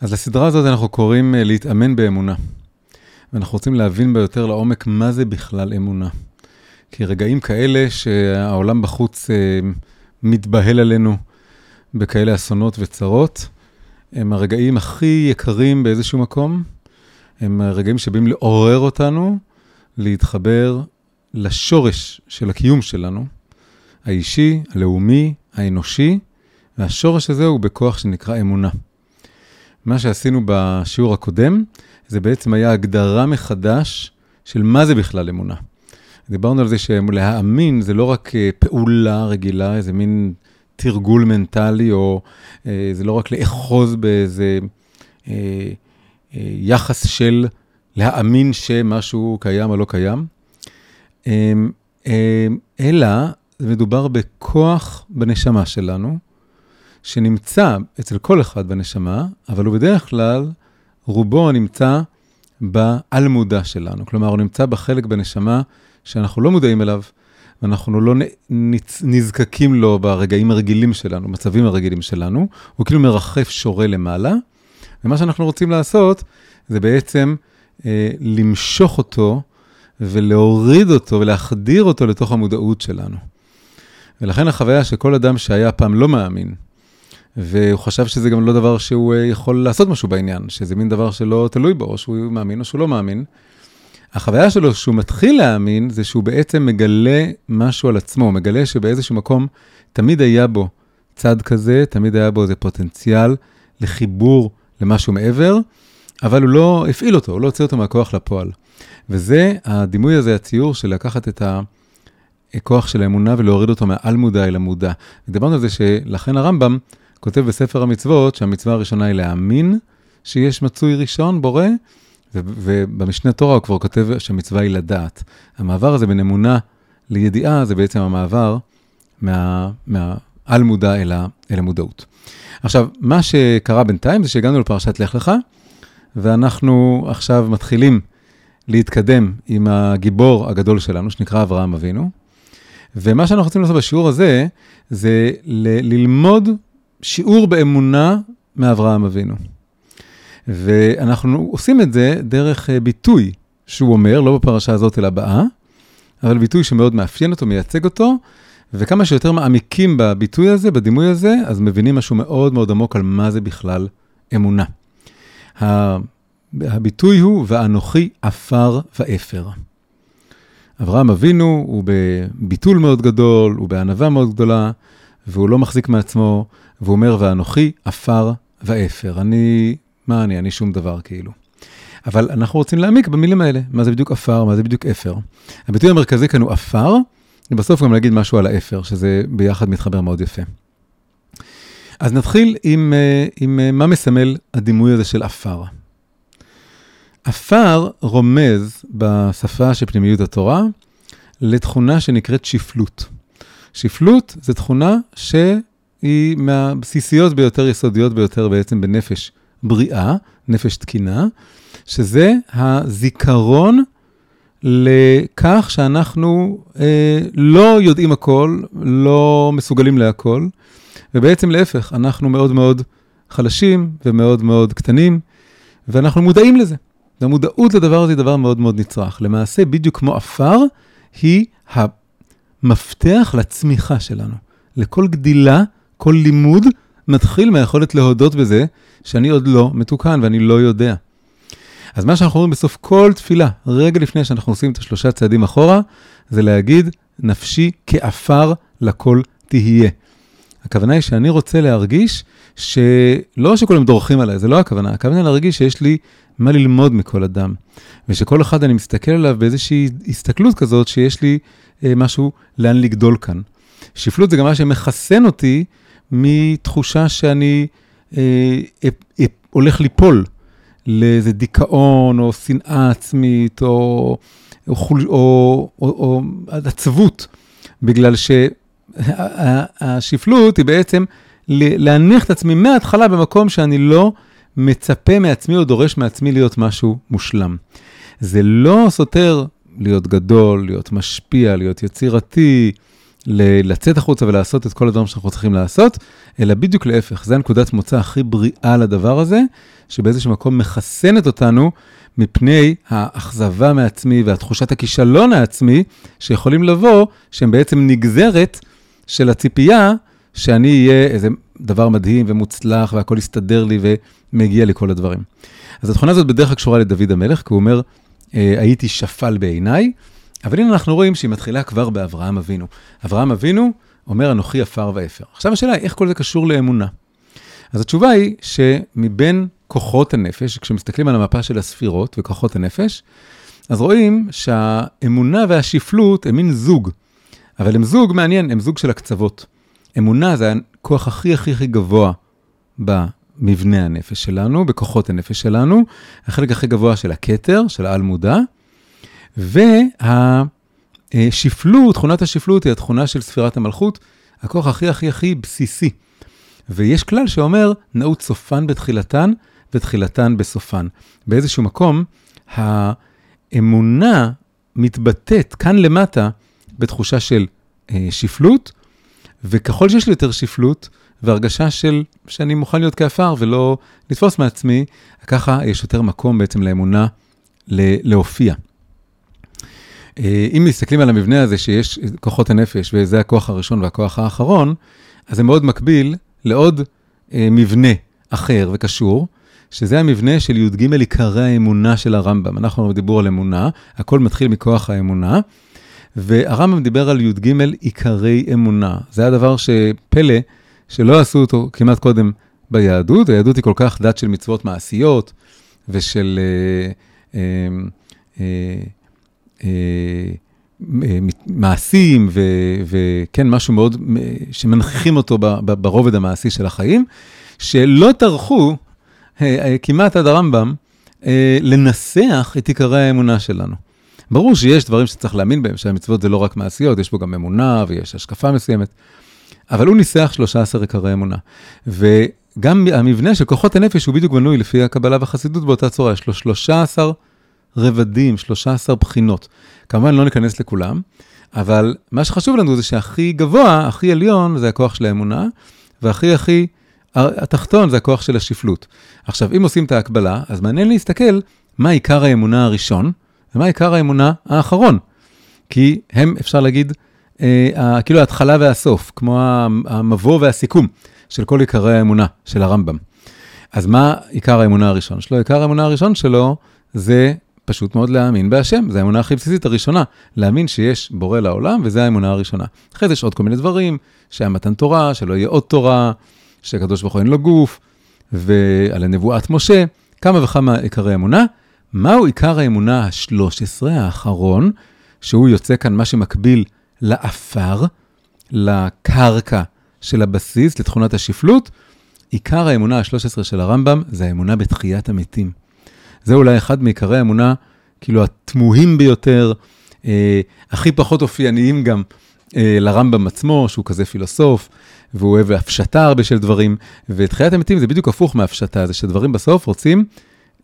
אז לסדרה הזאת אנחנו קוראים אה, להתאמן באמונה. ואנחנו רוצים להבין ביותר לעומק מה זה בכלל אמונה. כי רגעים כאלה שהעולם בחוץ אה, מתבהל עלינו בכאלה אסונות וצרות, הם הרגעים הכי יקרים באיזשהו מקום. הם הרגעים שבאים לעורר אותנו, להתחבר לשורש של הקיום שלנו, האישי, הלאומי, האנושי, והשורש הזה הוא בכוח שנקרא אמונה. מה שעשינו בשיעור הקודם, זה בעצם היה הגדרה מחדש של מה זה בכלל אמונה. דיברנו על זה שלהאמין זה לא רק אה, פעולה רגילה, איזה מין תרגול מנטלי, או אה, זה לא רק לאחוז באיזה אה, יחס של להאמין שמשהו קיים או לא קיים, אה, אה, אלא מדובר בכוח בנשמה שלנו, שנמצא אצל כל אחד בנשמה, אבל הוא בדרך כלל, רובו נמצא בעל-מודע שלנו. כלומר, הוא נמצא בחלק בנשמה שאנחנו לא מודעים אליו, ואנחנו לא נזקקים לו ברגעים הרגילים שלנו, מצבים הרגילים שלנו. הוא כאילו מרחף שורה למעלה, ומה שאנחנו רוצים לעשות, זה בעצם אה, למשוך אותו ולהוריד אותו ולהחדיר אותו לתוך המודעות שלנו. ולכן החוויה שכל אדם שהיה פעם לא מאמין, והוא חשב שזה גם לא דבר שהוא אה, יכול לעשות משהו בעניין, שזה מין דבר שלא תלוי בו, או שהוא מאמין או שהוא לא מאמין. החוויה שלו שהוא מתחיל להאמין, זה שהוא בעצם מגלה משהו על עצמו, מגלה שבאיזשהו מקום תמיד היה בו צד כזה, תמיד היה בו איזה פוטנציאל לחיבור למשהו מעבר, אבל הוא לא הפעיל אותו, הוא לא הוציא אותו מהכוח לפועל. וזה, הדימוי הזה, הציור של לקחת את הכוח של האמונה ולהוריד אותו מהעל-מודע אל המודע. ודיברנו על זה שלכן הרמב"ם כותב בספר המצוות שהמצווה הראשונה היא להאמין שיש מצוי ראשון, בורא, ובמשנה תורה הוא כבר כותב שהמצווה היא לדעת. המעבר הזה בין אמונה לידיעה זה בעצם המעבר מה, מהעל-מודע אל, אל המודעות. עכשיו, מה שקרה בינתיים זה שהגענו לפרשת לך לך, ואנחנו עכשיו מתחילים להתקדם עם הגיבור הגדול שלנו, שנקרא אברהם אבינו. ומה שאנחנו רוצים לעשות בשיעור הזה, זה ל- ללמוד שיעור באמונה מאברהם אבינו. ואנחנו עושים את זה דרך אה, ביטוי שהוא אומר, לא בפרשה הזאת אלא הבאה, אבל ביטוי שמאוד מאפיין אותו, מייצג אותו, וכמה שיותר מעמיקים בביטוי הזה, בדימוי הזה, אז מבינים משהו מאוד מאוד עמוק על מה זה בכלל אמונה. הביטוי הוא, ואנוכי עפר ואפר. אברהם אבינו הוא בביטול מאוד גדול, הוא בענווה מאוד גדולה, והוא לא מחזיק מעצמו, והוא אומר, ואנוכי עפר ואפר. אני, מה אני? אני שום דבר כאילו. אבל אנחנו רוצים להעמיק במילים האלה, מה זה בדיוק עפר, מה זה בדיוק אפר. הביטוי המרכזי כאן הוא עפר, ובסוף גם להגיד משהו על האפר, שזה ביחד מתחבר מאוד יפה. אז נתחיל עם, אה, עם אה, מה מסמל הדימוי הזה של עפר. עפר רומז בשפה של פנימיות התורה לתכונה שנקראת שפלות. שפלות זה תכונה שהיא מהבסיסיות ביותר, יסודיות ביותר בעצם בנפש בריאה, נפש תקינה, שזה הזיכרון לכך שאנחנו אה, לא יודעים הכל, לא מסוגלים להכל, ובעצם להפך, אנחנו מאוד מאוד חלשים ומאוד מאוד קטנים, ואנחנו מודעים לזה. והמודעות לדבר הזה היא דבר מאוד מאוד נצרך. למעשה, בדיוק כמו עפר, היא המפתח לצמיחה שלנו. לכל גדילה, כל לימוד, מתחיל מהיכולת להודות בזה שאני עוד לא מתוקן ואני לא יודע. אז מה שאנחנו אומרים בסוף כל תפילה, רגע לפני שאנחנו עושים את השלושה צעדים אחורה, זה להגיד, נפשי כעפר לכל תהיה. הכוונה היא שאני רוצה להרגיש שלא שכולם דורכים עליי, זה לא הכוונה, הכוונה להרגיש שיש לי מה ללמוד מכל אדם. ושכל אחד אני מסתכל עליו באיזושהי הסתכלות כזאת, שיש לי משהו לאן לגדול כאן. שפלות זה גם מה שמחסן אותי מתחושה שאני אה, אה, אה, הולך ליפול לאיזה דיכאון, או שנאה עצמית, או, או, או, או, או, או עצבות, בגלל שהשפלות היא בעצם להניח את עצמי מההתחלה במקום שאני לא מצפה מעצמי או דורש מעצמי להיות משהו מושלם. זה לא סותר להיות גדול, להיות משפיע, להיות יצירתי, לצאת החוצה ולעשות את כל הדברים שאנחנו צריכים לעשות, אלא בדיוק להפך. זו הנקודת מוצא הכי בריאה לדבר הזה, שבאיזשהו מקום מחסנת אותנו מפני האכזבה מעצמי והתחושת הכישלון העצמי, שיכולים לבוא, שהם בעצם נגזרת של הציפייה שאני אהיה איזה דבר מדהים ומוצלח והכל יסתדר לי ומגיע לי כל הדברים. אז התכונה הזאת בדרך כלל קשורה לדוד המלך, כי הוא אומר, הייתי שפל בעיניי, אבל הנה אנחנו רואים שהיא מתחילה כבר באברהם אבינו. אברהם אבינו אומר, אנוכי עפר ואפר. עכשיו השאלה היא, איך כל זה קשור לאמונה? אז התשובה היא שמבין כוחות הנפש, כשמסתכלים על המפה של הספירות וכוחות הנפש, אז רואים שהאמונה והשפלות הם מין זוג, אבל הם זוג מעניין, הם זוג של הקצוות. אמונה זה הכוח הכי הכי הכי גבוה במבנה הנפש שלנו, בכוחות הנפש שלנו, החלק הכי גבוה של הכתר, של העל-מודע, והשפלות, תכונת השפלות היא התכונה של ספירת המלכות, הכוח הכי הכי הכי בסיסי. ויש כלל שאומר, נעוץ סופן בתחילתן ותחילתן בסופן. באיזשהו מקום, האמונה מתבטאת כאן למטה בתחושה של אה, שפלות, וככל שיש לי יותר שפלות והרגשה של שאני מוכן להיות כעפר ולא לתפוס מעצמי, ככה יש יותר מקום בעצם לאמונה להופיע. אה, אם מסתכלים על המבנה הזה שיש כוחות הנפש, וזה הכוח הראשון והכוח האחרון, אז זה מאוד מקביל לעוד אה, מבנה אחר וקשור, שזה המבנה של י"ג עיקרי האמונה של הרמב"ם. אנחנו דיבור על אמונה, הכל מתחיל מכוח האמונה, והרמב"ם דיבר על י"ג עיקרי אמונה. זה הדבר שפלא, שלא עשו אותו כמעט קודם ביהדות. היהדות היא כל כך דת של מצוות מעשיות ושל אה, אה, אה, אה, מעשים, וכן, משהו מאוד, שמנכיחים אותו ברובד המעשי של החיים, שלא טרחו, אה, אה, כמעט עד הרמב"ם, לנסח את עיקרי האמונה שלנו. ברור שיש דברים שצריך להאמין בהם, שהמצוות זה לא רק מעשיות, יש בו גם אמונה ויש השקפה מסוימת, אבל הוא ניסח 13 עיקרי אמונה. וגם המבנה של כוחות הנפש הוא בדיוק בנוי לפי הקבלה והחסידות באותה צורה, יש לו 13 רבדים, 13 בחינות. כמובן לא ניכנס לכולם, אבל מה שחשוב לנו זה שהכי גבוה, הכי עליון, זה הכוח של האמונה, והכי הכי התחתון זה הכוח של השפלות. עכשיו, אם עושים את ההקבלה, אז מעניין להסתכל מה עיקר האמונה הראשון, ומה עיקר האמונה האחרון. כי הם, אפשר להגיד, כאילו ההתחלה והסוף, כמו המבוא והסיכום של כל עיקרי האמונה של הרמב"ם. אז מה עיקר האמונה הראשון שלו? עיקר האמונה הראשון שלו זה פשוט מאוד להאמין בהשם, זו האמונה הכי בסיסית הראשונה, להאמין שיש בורא לעולם, וזו האמונה הראשונה. אחרי זה יש עוד כל מיני דברים, שהיה מתן תורה, שלא יהיה עוד תורה, שהקדוש ברוך הוא אין לו גוף, ועל הנבואת משה, כמה וכמה עיקרי אמונה. מהו עיקר האמונה ה-13, האחרון, שהוא יוצא כאן מה שמקביל לעפר, לקרקע של הבסיס, לתכונת השפלות? עיקר האמונה ה-13 של הרמב"ם זה האמונה בתחיית המתים. זה אולי אחד מעיקרי האמונה, כאילו התמוהים ביותר, אה, הכי פחות אופייניים גם אה, לרמב"ם עצמו, שהוא כזה פילוסוף, והוא אוהב הפשטה הרבה של דברים, ותחיית המתים זה בדיוק הפוך מהפשטה, זה שדברים בסוף רוצים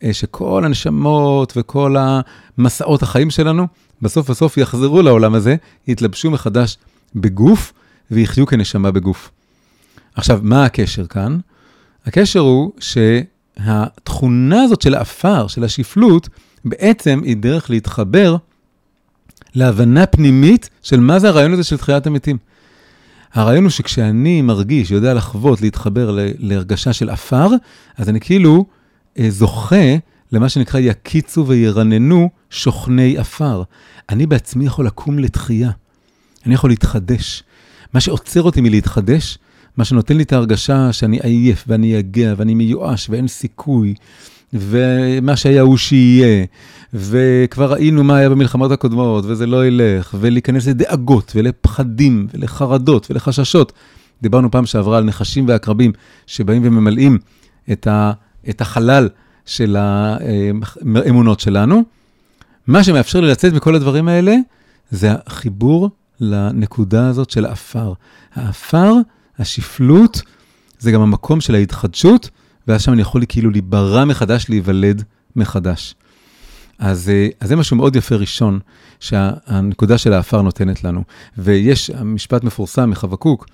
אה, שכל הנשמות וכל המסעות החיים שלנו, בסוף בסוף יחזרו לעולם הזה, יתלבשו מחדש בגוף ויחיו כנשמה בגוף. עכשיו, מה הקשר כאן? הקשר הוא ש... התכונה הזאת של האפר, של השפלות, בעצם היא דרך להתחבר להבנה פנימית של מה זה הרעיון הזה של תחיית המתים. הרעיון הוא שכשאני מרגיש, יודע לחוות, להתחבר להרגשה של עפר, אז אני כאילו אה, זוכה למה שנקרא יקיצו וירננו שוכני עפר. אני בעצמי יכול לקום לתחייה, אני יכול להתחדש. מה שעוצר אותי מלהתחדש מה שנותן לי את ההרגשה שאני עייף ואני אגיע ואני מיואש ואין סיכוי, ומה שהיה הוא שיהיה, וכבר ראינו מה היה במלחמות הקודמות, וזה לא ילך, ולהיכנס לדאגות ולפחדים ולחרדות ולחששות. דיברנו פעם שעברה על נחשים ועקרבים שבאים וממלאים את, ה, את החלל של האמונות שלנו. מה שמאפשר לי לצאת מכל הדברים האלה, זה החיבור לנקודה הזאת של האפר. האפר השפלות זה גם המקום של ההתחדשות, ואז שם אני יכול כאילו להיברא מחדש, להיוולד מחדש. אז, אה, אז זה משהו מאוד יפה ראשון, שהנקודה של האפר נותנת לנו. ויש משפט מפורסם מחבקוק,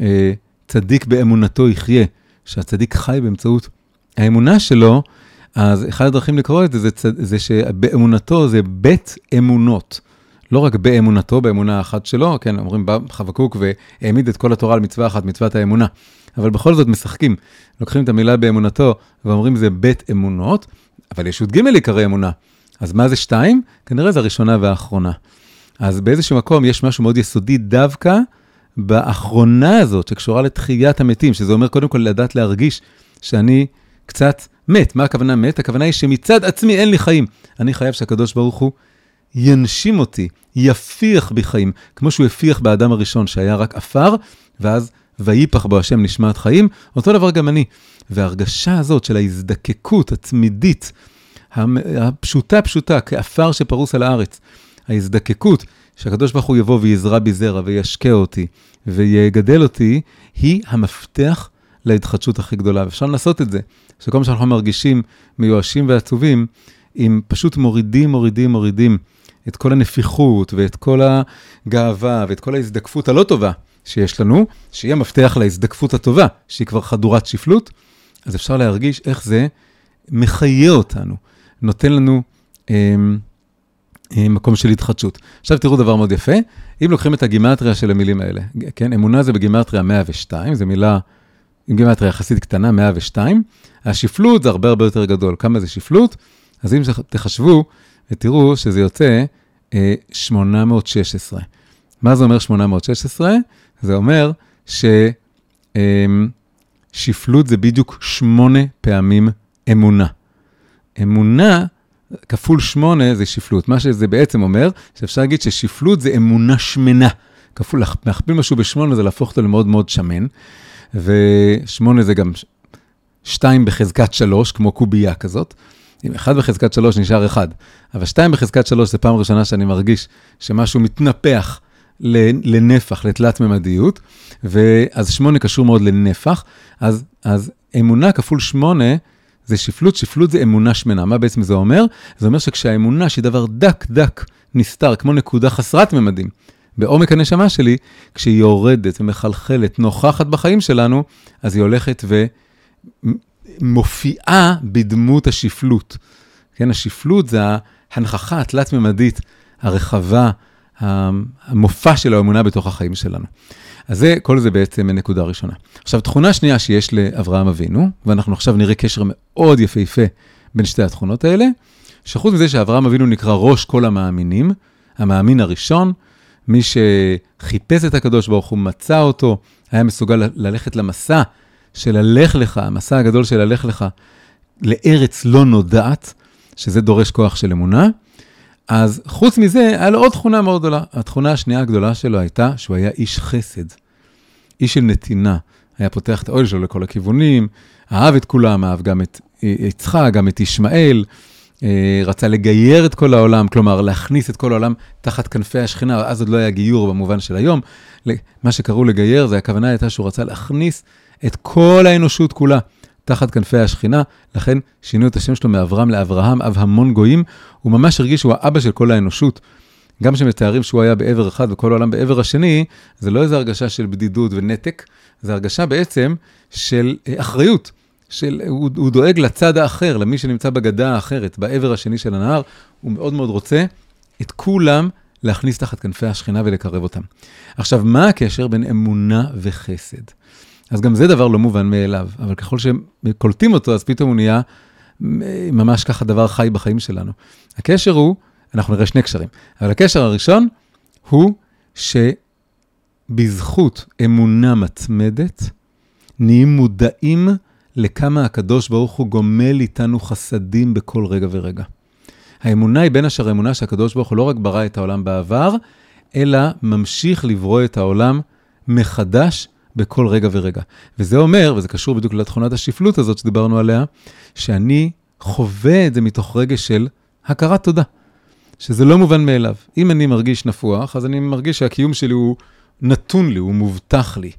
אה, צדיק באמונתו יחיה, שהצדיק חי באמצעות האמונה שלו, אז אחד הדרכים לקרוא את זה, זה, זה שבאמונתו זה בית אמונות. לא רק באמונתו, באמונה אחת שלו, כן, אומרים בא חבקוק והעמיד את כל התורה על מצווה אחת, מצוות האמונה. אבל בכל זאת משחקים, לוקחים את המילה באמונתו ואומרים זה בית אמונות, אבל יש י"ג עיקרי אמונה. אז מה זה שתיים? כנראה זה הראשונה והאחרונה. אז באיזשהו מקום יש משהו מאוד יסודי דווקא באחרונה הזאת, שקשורה לתחיית המתים, שזה אומר קודם כל לדעת להרגיש שאני קצת מת. מה הכוונה מת? הכוונה היא שמצד עצמי אין לי חיים. אני חייב שהקדוש ברוך הוא ינשים אותי, יפיח בי חיים, כמו שהוא הפיח באדם הראשון שהיה רק עפר, ואז ויפח בו השם נשמת חיים, אותו דבר גם אני. וההרגשה הזאת של ההזדקקות התמידית, הפשוטה פשוטה, כעפר שפרוס על הארץ, ההזדקקות, שהקדוש ברוך הוא יבוא ויזרע בי זרע וישקה אותי ויגדל אותי, היא המפתח להתחדשות הכי גדולה. ואפשר לעשות את זה, שכל מה שאנחנו מרגישים מיואשים ועצובים, אם פשוט מורידים, מורידים, מורידים את כל הנפיחות ואת כל הגאווה ואת כל ההזדקפות הלא טובה שיש לנו, שהיא המפתח להזדקפות הטובה, שהיא כבר חדורת שפלות, אז אפשר להרגיש איך זה מחיה אותנו, נותן לנו אה, אה, מקום של התחדשות. עכשיו תראו דבר מאוד יפה, אם לוקחים את הגימטריה של המילים האלה, כן, אמונה זה בגימטריה 102, זו מילה עם גימטריה יחסית קטנה, 102, השפלות זה הרבה הרבה יותר גדול. כמה זה שפלות? אז אם תחשבו ותראו שזה יוצא אה, 816. מה זה אומר 816? זה אומר ששפלות אה, זה בדיוק שמונה פעמים אמונה. אמונה כפול שמונה זה שפלות. מה שזה בעצם אומר, שאפשר להגיד ששפלות זה אמונה שמנה. כפול, להכפיל משהו בשמונה זה להפוך אותו למאוד מאוד שמן, ושמונה זה גם שתיים בחזקת שלוש, כמו קובייה כזאת. אם אחד בחזקת שלוש נשאר אחד, אבל שתיים בחזקת שלוש זה פעם ראשונה שאני מרגיש שמשהו מתנפח לנפח, לתלת ממדיות, ואז שמונה קשור מאוד לנפח, אז, אז אמונה כפול שמונה זה שפלות, שפלות זה אמונה שמנה. מה בעצם זה אומר? זה אומר שכשהאמונה, שהיא דבר דק דק נסתר, כמו נקודה חסרת ממדים, בעומק הנשמה שלי, כשהיא יורדת ומחלחלת, נוכחת בחיים שלנו, אז היא הולכת ומופיעה בדמות השפלות. כן, השפלות זה ההנכחה התלת-ממדית, הרחבה, המופע של האמונה בתוך החיים שלנו. אז זה, כל זה בעצם נקודה ראשונה. עכשיו, תכונה שנייה שיש לאברהם אבינו, ואנחנו עכשיו נראה קשר מאוד יפהפה בין שתי התכונות האלה, שחוץ מזה שאברהם אבינו נקרא ראש כל המאמינים, המאמין הראשון, מי שחיפש את הקדוש ברוך הוא, מצא אותו, היה מסוגל ללכת למסע של הלך לך, המסע הגדול של הלך לך, לארץ לא נודעת, שזה דורש כוח של אמונה. אז חוץ מזה, היה לו עוד תכונה מאוד גדולה. התכונה השנייה הגדולה שלו הייתה שהוא היה איש חסד, איש של נתינה. היה פותח את האוהל שלו לכל הכיוונים, אהב את כולם, אהב גם את יצחק, גם את ישמעאל, אה, רצה לגייר את כל העולם, כלומר להכניס את כל העולם תחת כנפי השכינה, אז עוד לא היה גיור במובן של היום. מה שקראו לגייר, זה הכוונה הייתה שהוא רצה להכניס את כל האנושות כולה תחת כנפי השכינה, לכן שינו את השם שלו מאברהם לאברהם, אב המון גויים, הוא ממש הרגיש שהוא האבא של כל האנושות. גם כשמתארים שהוא היה בעבר אחד וכל העולם בעבר השני, זה לא איזו הרגשה של בדידות ונתק, זה הרגשה בעצם של אה, אחריות. של, הוא, הוא דואג לצד האחר, למי שנמצא בגדה האחרת, בעבר השני של הנהר, הוא מאוד מאוד רוצה את כולם להכניס תחת כנפי השכינה ולקרב אותם. עכשיו, מה הקשר בין אמונה וחסד? אז גם זה דבר לא מובן מאליו, אבל ככל שקולטים אותו, אז פתאום הוא נהיה ממש ככה דבר חי בחיים שלנו. הקשר הוא, אנחנו נראה שני קשרים, אבל הקשר הראשון הוא שבזכות אמונה מתמדת, נהיים מודעים לכמה הקדוש ברוך הוא גומל איתנו חסדים בכל רגע ורגע. האמונה היא בין השאר האמונה שהקדוש ברוך הוא לא רק ברא את העולם בעבר, אלא ממשיך לברוא את העולם מחדש בכל רגע ורגע. וזה אומר, וזה קשור בדיוק לתכונת השפלות הזאת שדיברנו עליה, שאני חווה את זה מתוך רגש של הכרת תודה, שזה לא מובן מאליו. אם אני מרגיש נפוח, אז אני מרגיש שהקיום שלי הוא נתון לי, הוא מובטח לי.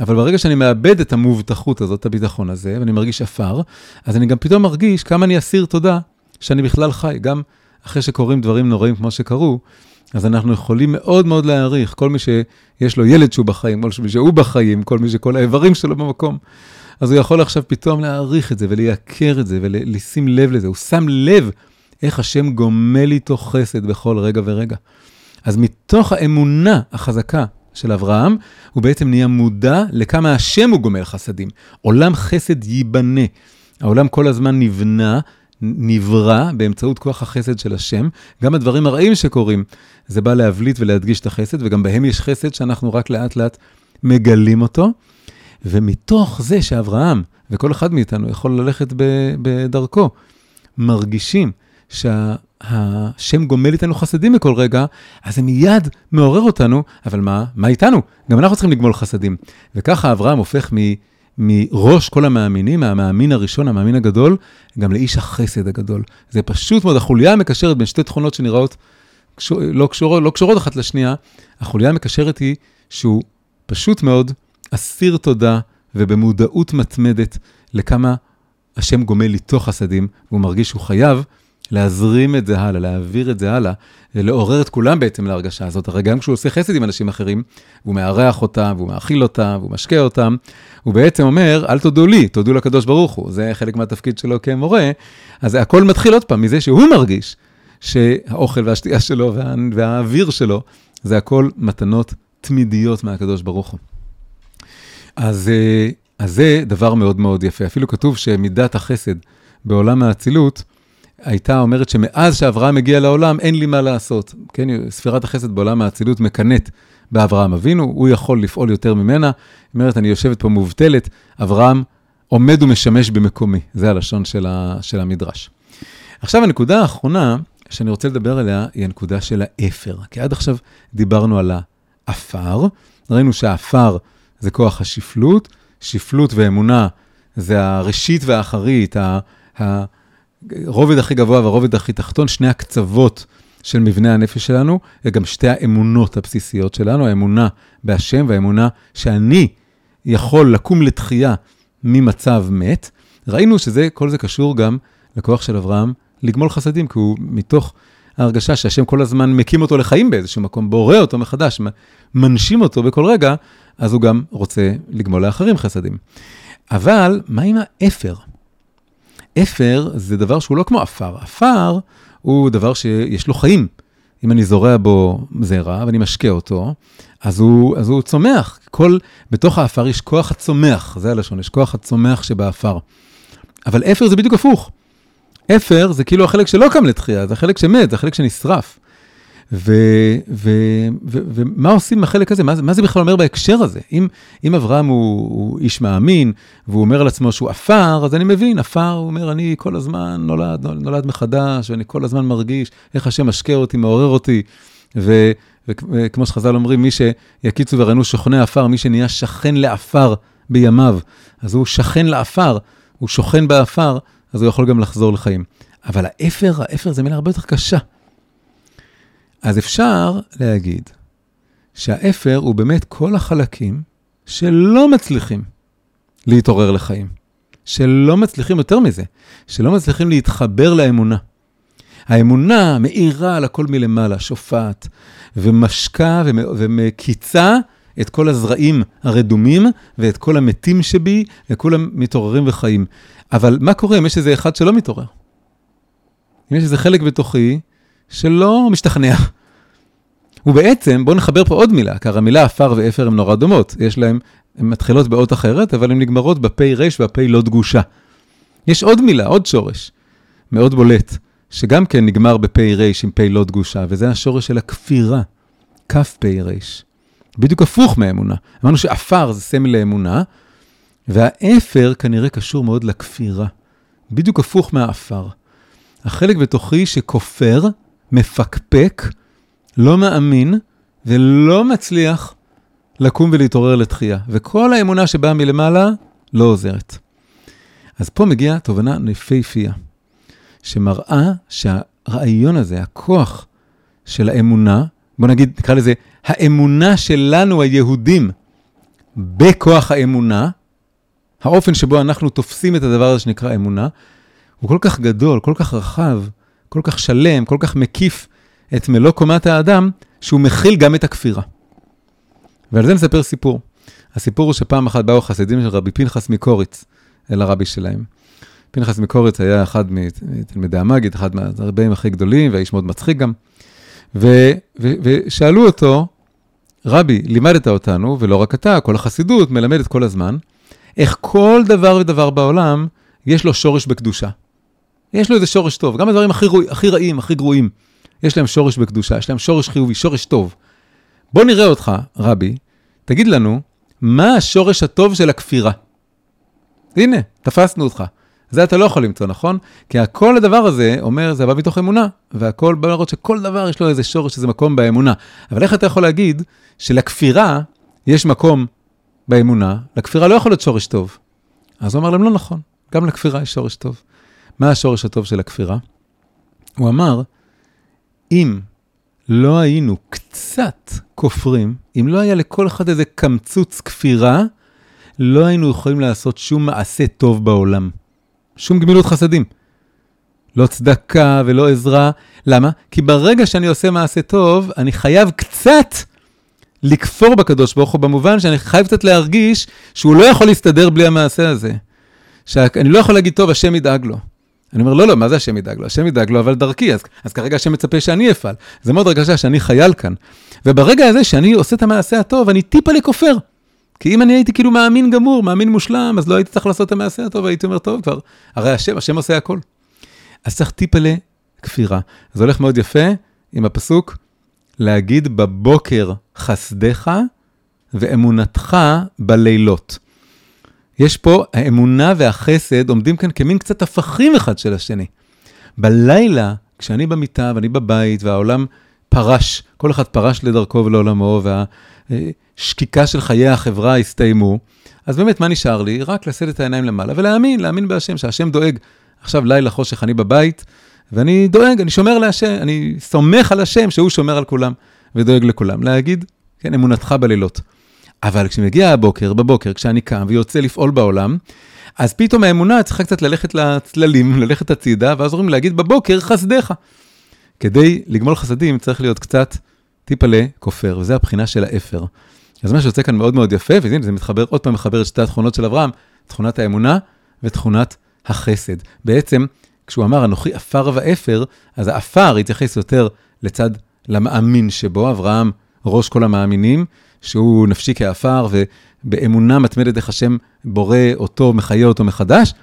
אבל ברגע שאני מאבד את המובטחות הזאת, את הביטחון הזה, ואני מרגיש עפר, אז אני גם פתאום מרגיש כמה אני אסיר תודה שאני בכלל חי. גם אחרי שקורים דברים נוראים כמו שקרו, אז אנחנו יכולים מאוד מאוד להעריך כל מי שיש לו ילד שהוא בחיים, כל מי שהוא בחיים, כל מי שכל האיברים שלו במקום. אז הוא יכול עכשיו פתאום להעריך את זה ולייקר את זה ולשים לב לזה. הוא שם לב איך השם גומל איתו חסד בכל רגע ורגע. אז מתוך האמונה החזקה של אברהם, הוא בעצם נהיה מודע לכמה השם הוא גומל חסדים. עולם חסד ייבנה. העולם כל הזמן נבנה, נברא באמצעות כוח החסד של השם. גם הדברים הרעים שקורים, זה בא להבליט ולהדגיש את החסד, וגם בהם יש חסד שאנחנו רק לאט לאט מגלים אותו. ומתוך זה שאברהם וכל אחד מאיתנו יכול ללכת בדרכו, מרגישים שהשם גומל איתנו חסדים בכל רגע, אז זה מיד מעורר אותנו, אבל מה, מה איתנו? גם אנחנו צריכים לגמול חסדים. וככה אברהם הופך מ... מראש כל המאמינים, מהמאמין הראשון, המאמין הגדול, גם לאיש החסד הגדול. זה פשוט מאוד, החוליה המקשרת בין שתי תכונות שנראות לא, קשורות, לא קשורות אחת לשנייה, החוליה המקשרת היא שהוא פשוט מאוד אסיר תודה ובמודעות מתמדת לכמה השם גומל איתו חסדים, והוא מרגיש שהוא חייב להזרים את זה הלאה, להעביר את זה הלאה, ולעורר את כולם בעצם להרגשה הזאת. הרי גם כשהוא עושה חסד עם אנשים אחרים, הוא מארח אותם, והוא מאכיל אותם, והוא משקה אותם, הוא בעצם אומר, אל תודו לי, תודו לקדוש ברוך הוא. זה חלק מהתפקיד שלו כמורה. אז הכל מתחיל עוד פעם מזה שהוא מרגיש שהאוכל והשתייה שלו וה, והאוויר שלו, זה הכל מתנות תמידיות מהקדוש ברוך הוא. אז, אה, אז זה דבר מאוד מאוד יפה. אפילו כתוב שמידת החסד בעולם האצילות, הייתה אומרת שמאז שאברהם הגיע לעולם, אין לי מה לעשות. כן, ספירת החסד בעולם האצילות מקנאת באברהם אבינו, הוא יכול לפעול יותר ממנה. היא אומרת, אני יושבת פה מובטלת, אברהם עומד ומשמש במקומי. זה הלשון של, ה, של המדרש. עכשיו, הנקודה האחרונה שאני רוצה לדבר עליה היא הנקודה של האפר. כי עד עכשיו דיברנו על האפר, ראינו שהאפר זה כוח השפלות, שפלות ואמונה זה הראשית והאחרית, הרובד הכי גבוה והרובד הכי תחתון, שני הקצוות של מבנה הנפש שלנו, וגם שתי האמונות הבסיסיות שלנו, האמונה בהשם והאמונה שאני יכול לקום לתחייה ממצב מת. ראינו שזה, כל זה קשור גם לכוח של אברהם לגמול חסדים, כי הוא מתוך ההרגשה שהשם כל הזמן מקים אותו לחיים באיזשהו מקום, בורא אותו מחדש, מנשים אותו בכל רגע, אז הוא גם רוצה לגמול לאחרים חסדים. אבל מה עם האפר? אפר זה דבר שהוא לא כמו עפר. עפר הוא דבר שיש לו חיים. אם אני זורע בו זרע ואני משקה אותו, אז הוא, אז הוא צומח. כל, בתוך האפר יש כוח הצומח, זה הלשון, יש כוח הצומח שבאפר. אבל אפר זה בדיוק הפוך. אפר זה כאילו החלק שלא קם לתחייה, זה החלק שמת, זה החלק שנשרף. ומה עושים עם החלק הזה? מה, מה זה בכלל אומר בהקשר הזה? אם, אם אברהם הוא, הוא איש מאמין, והוא אומר על עצמו שהוא עפר, אז אני מבין, עפר, הוא אומר, אני כל הזמן נולד, נולד מחדש, ואני כל הזמן מרגיש איך השם משקה אותי, מעורר אותי. ו, וכמו שחז"ל אומרים, מי שיקיצו וראינו שוכני עפר, מי שנהיה שכן לעפר בימיו, אז הוא שכן לעפר, הוא שוכן בעפר, אז הוא יכול גם לחזור לחיים. אבל האפר, האפר זה מילה הרבה יותר קשה. אז אפשר להגיד שהאפר הוא באמת כל החלקים שלא מצליחים להתעורר לחיים, שלא מצליחים יותר מזה, שלא מצליחים להתחבר לאמונה. האמונה מאירה על הכל מלמעלה, שופעת, ומשקה ומקיצה את כל הזרעים הרדומים ואת כל המתים שבי, וכולם מתעוררים וחיים. אבל מה קורה אם יש איזה אחד שלא מתעורר? אם יש איזה חלק בתוכי שלא משתכנע. ובעצם, בואו נחבר פה עוד מילה, כי המילה עפר ואפר הן נורא דומות. יש להן, הן מתחילות באות אחרת, אבל הן נגמרות בפ' ר' והפ' לא דגושה. יש עוד מילה, עוד שורש, מאוד בולט, שגם כן נגמר בפ' ר' עם פ' לא דגושה, וזה השורש של הכפירה, כ' ר'. בדיוק הפוך מהאמונה. אמרנו שעפר זה סמל לאמונה, והאפר כנראה קשור מאוד לכפירה. בדיוק הפוך מהעפר. החלק בתוכי שכופר, מפקפק, לא מאמין ולא מצליח לקום ולהתעורר לתחייה. וכל האמונה שבאה מלמעלה לא עוזרת. אז פה מגיעה תובנה נפייפייה, שמראה שהרעיון הזה, הכוח של האמונה, בוא נגיד, נקרא לזה, האמונה שלנו, היהודים, בכוח האמונה, האופן שבו אנחנו תופסים את הדבר הזה שנקרא אמונה, הוא כל כך גדול, כל כך רחב, כל כך שלם, כל כך מקיף את מלוא קומת האדם, שהוא מכיל גם את הכפירה. ועל זה נספר סיפור. הסיפור הוא שפעם אחת באו חסידים של רבי פנחס מקוריץ אל הרבי שלהם. פנחס מקוריץ היה אחד מתלמידי המגיד, אחד מהרבים הכי גדולים, והאיש מאוד מצחיק גם. ו, ו, ושאלו אותו, רבי, לימדת אותנו, ולא רק אתה, כל החסידות מלמדת כל הזמן, איך כל דבר ודבר בעולם, יש לו שורש בקדושה. יש לו איזה שורש טוב, גם הדברים הכי, רוא, הכי רעים, הכי גרועים, יש להם שורש בקדושה, יש להם שורש חיובי, שורש טוב. בוא נראה אותך, רבי, תגיד לנו, מה השורש הטוב של הכפירה? הנה, תפסנו אותך. זה אתה לא יכול למצוא, נכון? כי כל הדבר הזה אומר, זה בא מתוך אמונה, והכל בא לראות שכל דבר יש לו איזה שורש, איזה מקום באמונה. אבל איך אתה יכול להגיד שלכפירה יש מקום באמונה, לכפירה לא יכול להיות שורש טוב. אז הוא אמר להם, לא נכון, גם לכפירה יש שורש טוב. מה השורש הטוב של הכפירה? הוא אמר, אם לא היינו קצת כופרים, אם לא היה לכל אחד איזה קמצוץ כפירה, לא היינו יכולים לעשות שום מעשה טוב בעולם. שום גמילות חסדים. לא צדקה ולא עזרה. למה? כי ברגע שאני עושה מעשה טוב, אני חייב קצת לכפור בקדוש ברוך הוא, במובן שאני חייב קצת להרגיש שהוא לא יכול להסתדר בלי המעשה הזה. שאני לא יכול להגיד, טוב, השם ידאג לו. אני אומר, לא, לא, מה זה השם ידאג לו? השם ידאג לו, אבל דרכי, אז, אז כרגע השם מצפה שאני אפעל. זה מאוד הרגשה שאני חייל כאן. וברגע הזה שאני עושה את המעשה הטוב, אני טיפה לכופר. כי אם אני הייתי כאילו מאמין גמור, מאמין מושלם, אז לא הייתי צריך לעשות את המעשה הטוב, הייתי אומר, טוב כבר, הרי השם, השם עושה הכל. אז צריך טיפה לכפירה. זה הולך מאוד יפה עם הפסוק, להגיד בבוקר חסדך ואמונתך בלילות. יש פה, האמונה והחסד עומדים כאן כמין קצת הפכים אחד של השני. בלילה, כשאני במיטה ואני בבית והעולם פרש, כל אחד פרש לדרכו ולעולמו, והשקיקה של חיי החברה הסתיימו, אז באמת, מה נשאר לי? רק לשאת את העיניים למעלה ולהאמין, להאמין בהשם, שהשם דואג. עכשיו לילה חושך, אני בבית, ואני דואג, אני שומר להשם, אני סומך על השם שהוא שומר על כולם ודואג לכולם. להגיד, כן, אמונתך בלילות. אבל כשמגיע הבוקר, בבוקר, כשאני קם ויוצא לפעול בעולם, אז פתאום האמונה צריכה קצת ללכת לצללים, ללכת הצידה, ואז אומרים להגיד בבוקר חסדיך. כדי לגמול חסדים צריך להיות קצת טיפה לכופר, וזה הבחינה של האפר. אז מה שיוצא כאן מאוד מאוד יפה, והנה זה מתחבר, עוד פעם מחבר את שתי התכונות של אברהם, תכונת האמונה ותכונת החסד. בעצם, כשהוא אמר אנוכי עפר ואפר, אז העפר התייחס יותר לצד למאמין שבו, אברהם ראש כל המאמינים, שהוא נפשי כעפר, ובאמונה מתמדת איך השם בורא אותו, מחיה אותו מחדש.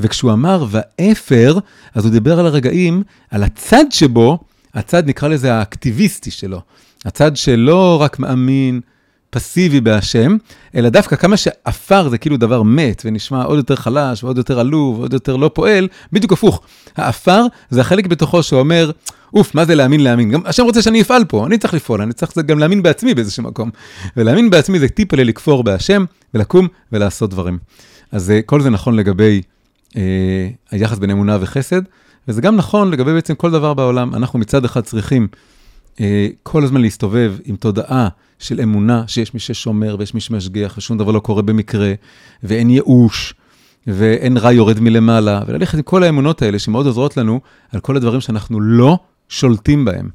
וכשהוא אמר ואפר, אז הוא דיבר על הרגעים, על הצד שבו, הצד נקרא לזה האקטיביסטי שלו. הצד שלא רק מאמין, פסיבי בהשם, אלא דווקא כמה שעפר זה כאילו דבר מת ונשמע עוד יותר חלש ועוד יותר עלוב ועוד יותר לא פועל, בדיוק הפוך. העפר זה החלק בתוכו שאומר, אוף, מה זה להאמין להאמין? גם השם רוצה שאני אפעל פה, אני צריך לפעול, אני צריך גם להאמין בעצמי באיזשהו מקום. ולהאמין בעצמי זה טיפה לכפור בהשם ולקום ולעשות דברים. אז אה, כל זה נכון לגבי אה, היחס בין אמונה וחסד, וזה גם נכון לגבי בעצם כל דבר בעולם. אנחנו מצד אחד צריכים אה, כל הזמן להסתובב עם תודעה של אמונה שיש מי ששומר ויש מי שמשגיח ושום דבר לא קורה במקרה, ואין ייאוש, ואין רע יורד מלמעלה, וללכת עם כל האמונות האלה שמאוד עוזרות לנו על כל הדברים שאנחנו לא שולטים בהם.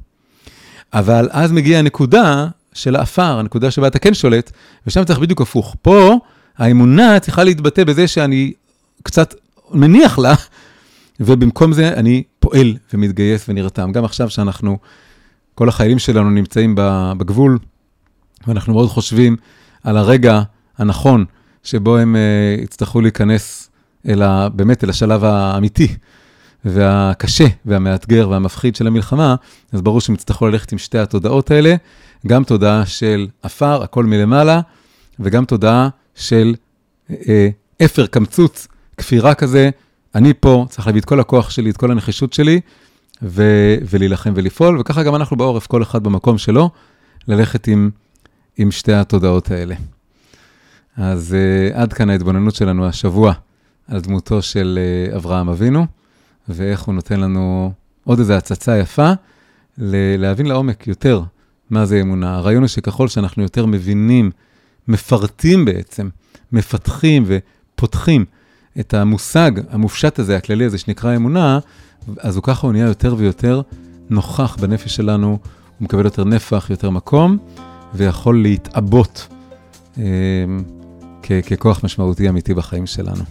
אבל אז מגיעה הנקודה של האפר, הנקודה שבה אתה כן שולט, ושם צריך בדיוק הפוך. פה האמונה צריכה להתבטא בזה שאני קצת מניח לה, ובמקום זה אני פועל ומתגייס ונרתם. גם עכשיו שאנחנו, כל החיילים שלנו נמצאים בגבול, ואנחנו מאוד חושבים על הרגע הנכון שבו הם uh, יצטרכו להיכנס אל ה, באמת אל השלב האמיתי והקשה והמאתגר והמפחיד של המלחמה, אז ברור שהם יצטרכו ללכת עם שתי התודעות האלה, גם תודעה של עפר, הכל מלמעלה, וגם תודעה של uh, אפר, קמצוץ, כפירה כזה, אני פה, צריך להביא את כל הכוח שלי, את כל הנחישות שלי, ו- ולהילחם ולפעול, וככה גם אנחנו בעורף, כל אחד במקום שלו, ללכת עם, עם שתי התודעות האלה. אז uh, עד כאן ההתבוננות שלנו השבוע על דמותו של uh, אברהם אבינו, ואיך הוא נותן לנו עוד איזו הצצה יפה, ל- להבין לעומק יותר מה זה אמונה. הרעיון הוא שככל שאנחנו יותר מבינים, מפרטים בעצם, מפתחים ופותחים את המושג המופשט הזה, הכללי הזה, שנקרא אמונה, אז הוא ככה הוא נהיה יותר ויותר נוכח בנפש שלנו, הוא מקבל יותר נפח, יותר מקום, ויכול להתעבות אה, ככוח משמעותי אמיתי בחיים שלנו.